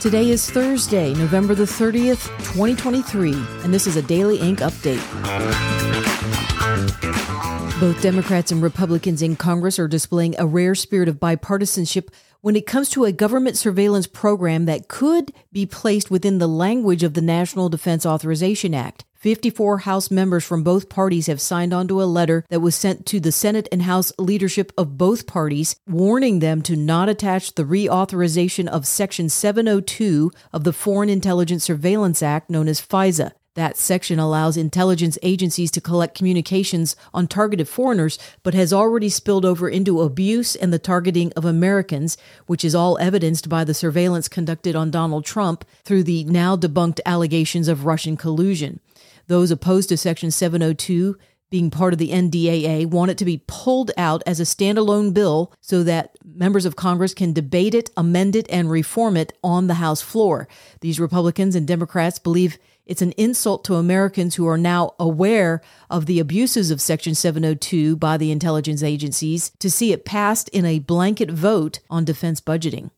Today is Thursday, November the 30th, 2023, and this is a Daily Ink update. Both Democrats and Republicans in Congress are displaying a rare spirit of bipartisanship when it comes to a government surveillance program that could be placed within the language of the National Defense Authorization Act. 54 House members from both parties have signed onto a letter that was sent to the Senate and House leadership of both parties, warning them to not attach the reauthorization of Section 702 of the Foreign Intelligence Surveillance Act, known as FISA. That section allows intelligence agencies to collect communications on targeted foreigners, but has already spilled over into abuse and the targeting of Americans, which is all evidenced by the surveillance conducted on Donald Trump through the now debunked allegations of Russian collusion. Those opposed to Section 702 being part of the NDAA want it to be pulled out as a standalone bill so that members of Congress can debate it, amend it, and reform it on the House floor. These Republicans and Democrats believe it's an insult to Americans who are now aware of the abuses of Section 702 by the intelligence agencies to see it passed in a blanket vote on defense budgeting.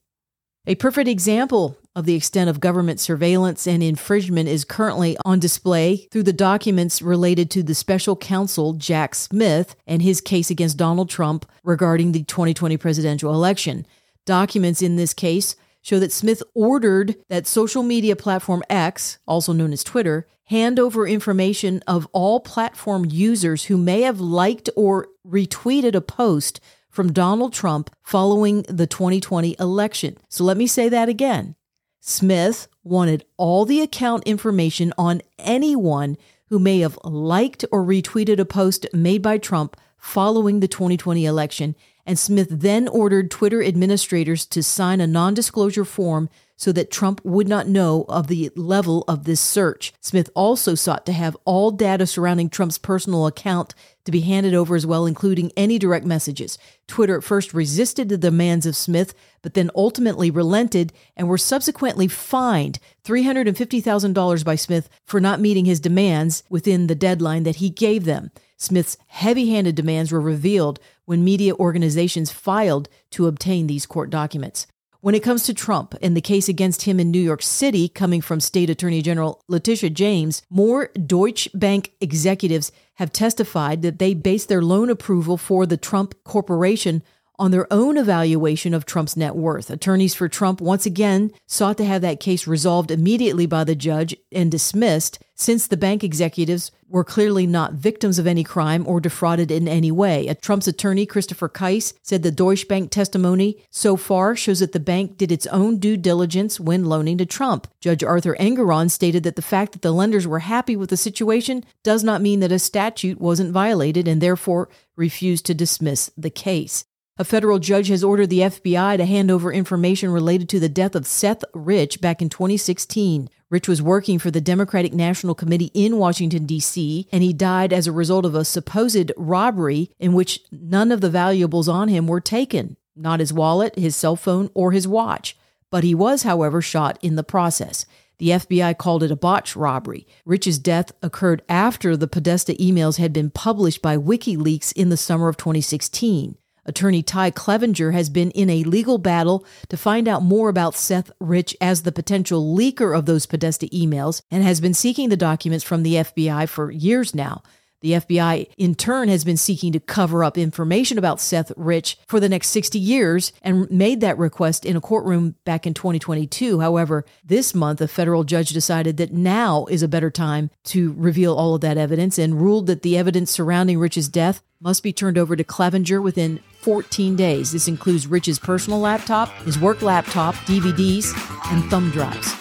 A perfect example of the extent of government surveillance and infringement is currently on display through the documents related to the special counsel Jack Smith and his case against Donald Trump regarding the 2020 presidential election. Documents in this case show that Smith ordered that social media platform X, also known as Twitter, hand over information of all platform users who may have liked or retweeted a post from Donald Trump following the 2020 election. So let me say that again. Smith wanted all the account information on anyone who may have liked or retweeted a post made by Trump following the 2020 election and Smith then ordered Twitter administrators to sign a non disclosure form so that Trump would not know of the level of this search. Smith also sought to have all data surrounding Trump's personal account to be handed over as well, including any direct messages. Twitter at first resisted the demands of Smith, but then ultimately relented and were subsequently fined $350,000 by Smith for not meeting his demands within the deadline that he gave them. Smith's heavy handed demands were revealed when media organizations filed to obtain these court documents. When it comes to Trump and the case against him in New York City, coming from State Attorney General Letitia James, more Deutsche Bank executives have testified that they based their loan approval for the Trump Corporation on their own evaluation of Trump's net worth. Attorneys for Trump once again sought to have that case resolved immediately by the judge and dismissed since the bank executives were clearly not victims of any crime or defrauded in any way. Trump's attorney, Christopher Kise, said the Deutsche Bank testimony so far shows that the bank did its own due diligence when loaning to Trump. Judge Arthur Engoron stated that the fact that the lenders were happy with the situation does not mean that a statute wasn't violated and therefore refused to dismiss the case. A federal judge has ordered the FBI to hand over information related to the death of Seth Rich back in 2016. Rich was working for the Democratic National Committee in Washington, D.C., and he died as a result of a supposed robbery in which none of the valuables on him were taken not his wallet, his cell phone, or his watch. But he was, however, shot in the process. The FBI called it a botch robbery. Rich's death occurred after the Podesta emails had been published by WikiLeaks in the summer of 2016. Attorney Ty Clevenger has been in a legal battle to find out more about Seth Rich as the potential leaker of those Podesta emails and has been seeking the documents from the FBI for years now. The FBI, in turn, has been seeking to cover up information about Seth Rich for the next 60 years and made that request in a courtroom back in 2022. However, this month, a federal judge decided that now is a better time to reveal all of that evidence and ruled that the evidence surrounding Rich's death must be turned over to Clevenger within 14 days. This includes Rich's personal laptop, his work laptop, DVDs, and thumb drives.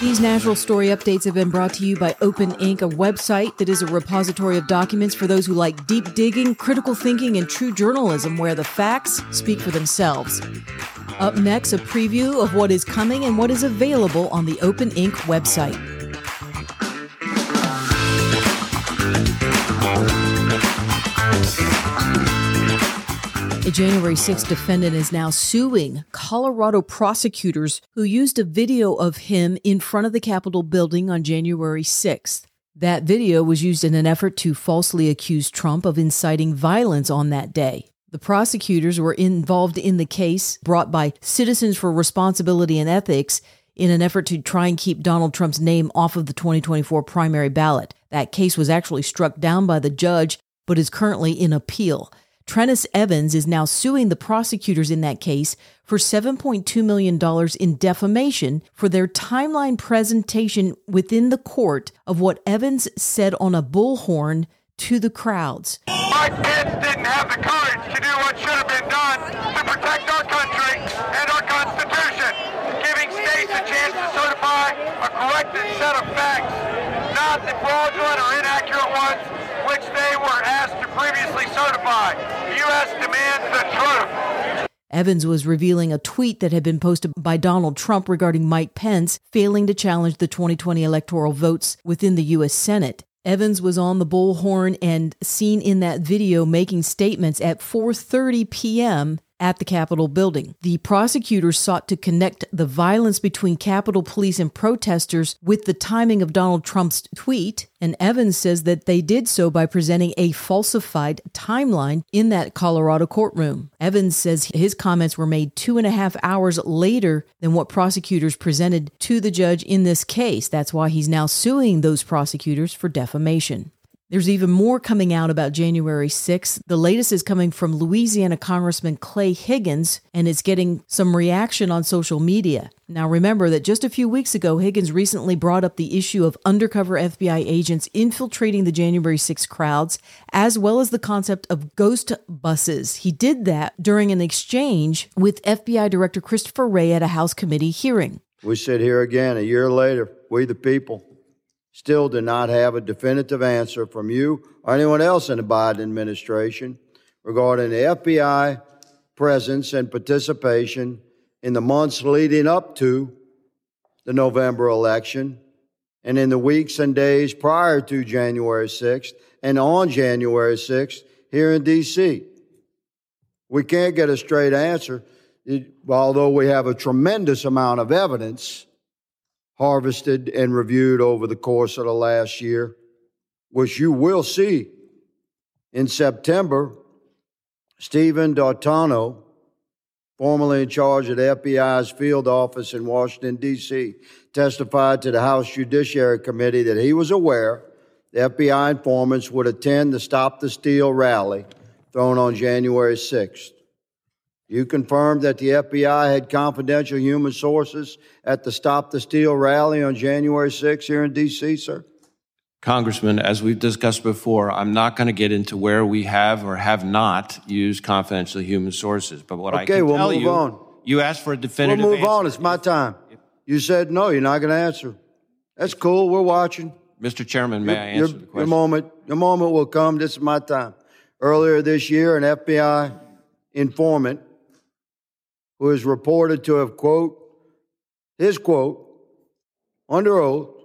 These national story updates have been brought to you by Open Ink, a website that is a repository of documents for those who like deep digging, critical thinking, and true journalism where the facts speak for themselves. Up next, a preview of what is coming and what is available on the Open Ink website. A January 6th defendant is now suing Colorado prosecutors who used a video of him in front of the Capitol building on January 6th. That video was used in an effort to falsely accuse Trump of inciting violence on that day. The prosecutors were involved in the case brought by Citizens for Responsibility and Ethics in an effort to try and keep Donald Trump's name off of the 2024 primary ballot. That case was actually struck down by the judge, but is currently in appeal. Trennis Evans is now suing the prosecutors in that case for $7.2 million in defamation for their timeline presentation within the court of what Evans said on a bullhorn to the crowds. Mike Pence didn't have the courage to do what should have been done to protect our country and our Constitution, giving states a chance to certify a corrected set of facts, not the fraudulent or inaccurate ones which they were asked to previously certify. The U.S. demands the truth. Evans was revealing a tweet that had been posted by Donald Trump regarding Mike Pence failing to challenge the 2020 electoral votes within the U.S. Senate. Evans was on the bullhorn and seen in that video making statements at 4:30 p.m at the Capitol building. The prosecutors sought to connect the violence between Capitol Police and protesters with the timing of Donald Trump's tweet, and Evans says that they did so by presenting a falsified timeline in that Colorado courtroom. Evans says his comments were made two and a half hours later than what prosecutors presented to the judge in this case. That's why he's now suing those prosecutors for defamation. There's even more coming out about January 6th. The latest is coming from Louisiana Congressman Clay Higgins, and it's getting some reaction on social media. Now, remember that just a few weeks ago, Higgins recently brought up the issue of undercover FBI agents infiltrating the January 6 crowds, as well as the concept of ghost buses. He did that during an exchange with FBI Director Christopher Wray at a House committee hearing. We sit here again a year later, we the people still do not have a definitive answer from you or anyone else in the Biden administration regarding the FBI presence and participation in the months leading up to the November election and in the weeks and days prior to January 6th and on January 6th here in D.C. We can't get a straight answer, although we have a tremendous amount of evidence harvested and reviewed over the course of the last year, which you will see in September. Steven D'Antuono, formerly in charge of the FBI's field office in Washington, D.C., testified to the House Judiciary Committee that he was aware the FBI informants would attend the Stop the Steal rally thrown on January 6th. You confirmed that the FBI had confidential human sources at the Stop the Steal rally on January 6 here in D.C., sir? Congressman, as we've discussed before, I'm not going to get into where we have or have not used confidential human sources. But what okay, I can we'll tell move you, on. you asked for a definitive. We'll move answer. on. It's my time. You said no. You're not going to answer. That's cool. We're watching. Mr. Chairman, may your, I answer your, the question? Your moment, your moment will come. This is my time. Earlier this year, an FBI informant who is reported to have, quote, his quote, under oath,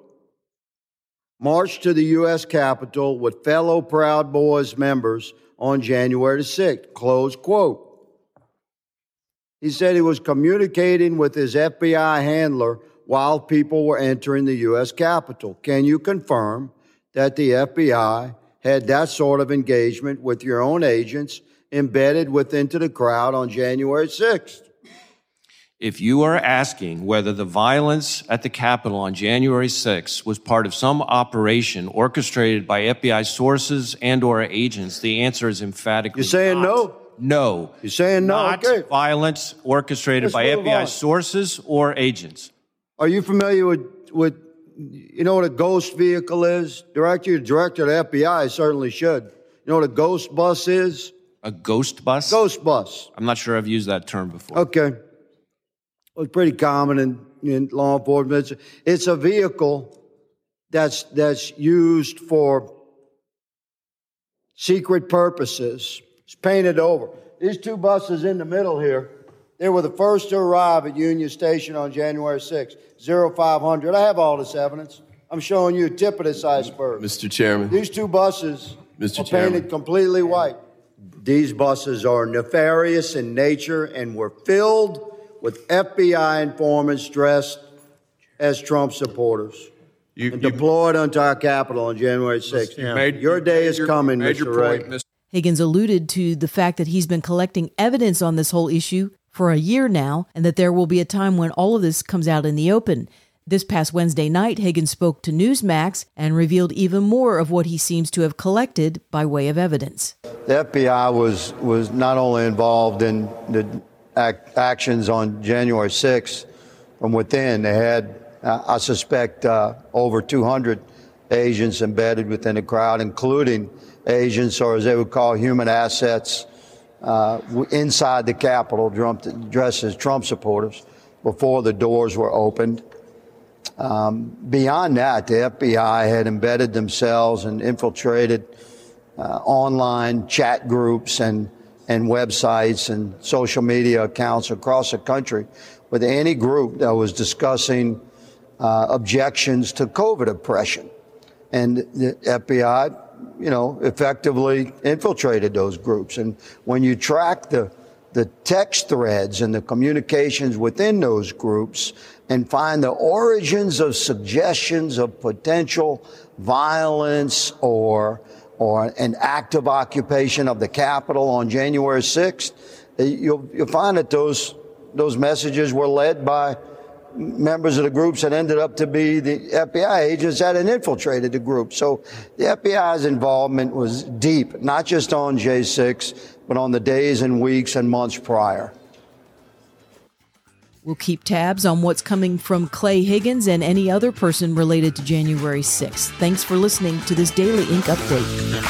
marched to the U.S. Capitol with fellow Proud Boys members on January 6th, close quote. He said he was communicating with his FBI handler while people were entering the U.S. Capitol. Can you confirm that the FBI had that sort of engagement with your own agents embedded within to the crowd on January 6th? If you are asking whether the violence at the Capitol on January 6th was part of some operation orchestrated by FBI sources and or agents, the answer is emphatically no. You're saying not. no? No. You're saying no? Not Okay. violence orchestrated Let's by FBI on. sources or agents. Are you familiar with, with you know what a ghost vehicle is? Director, director of the FBI certainly should. You know what a ghost bus is? A ghost bus? Ghost bus. I'm not sure I've used that term before. Okay. It's pretty common in, in law enforcement. It's, it's a vehicle that's, that's used for secret purposes. It's painted over. These two buses in the middle here, they were the first to arrive at Union Station on January 6th, 0500. I have all this evidence. I'm showing you a tip of this iceberg. Mr. Chairman. These two buses Mr. are Chairman. painted completely white. These buses are nefarious in nature and were filled with FBI informants dressed as Trump supporters You, and you deployed onto our Capitol on January 6th. made- Your day is your- coming, Mr. your Wray. point, Higgins alluded to the fact that he's been collecting evidence on this whole issue for a year now and that there will be a time when all of this comes out in the open. This past Wednesday night, Higgins spoke to Newsmax and revealed even more of what he seems to have collected by way of evidence. The FBI was, was not only involved in the ac- actions on January 6th from within, they had, uh, I suspect, uh, over 200 agents embedded within the crowd, including agents, or as they would call human assets, uh, inside the Capitol, dressed as Trump supporters before the doors were opened. Um, beyond that, the FBI had embedded themselves and infiltrated uh, online chat groups and, and websites and social media accounts across the country with any group that was discussing uh, objections to COVID oppression. And the FBI, you know, effectively infiltrated those groups. And when you track the the text threads and the communications within those groups and find the origins of suggestions of potential violence or or an active occupation of the Capitol on January 6th, eh, you'll, you'll find that those those messages were led by members of the groups that ended up to be the FBI agents that had infiltrated the group. So the FBI's involvement was deep, not just on J6, but on the days and weeks and months prior. We'll keep tabs on what's coming from Clay Higgins and any other person related to January 6th. Thanks for listening to this Daily Ink update.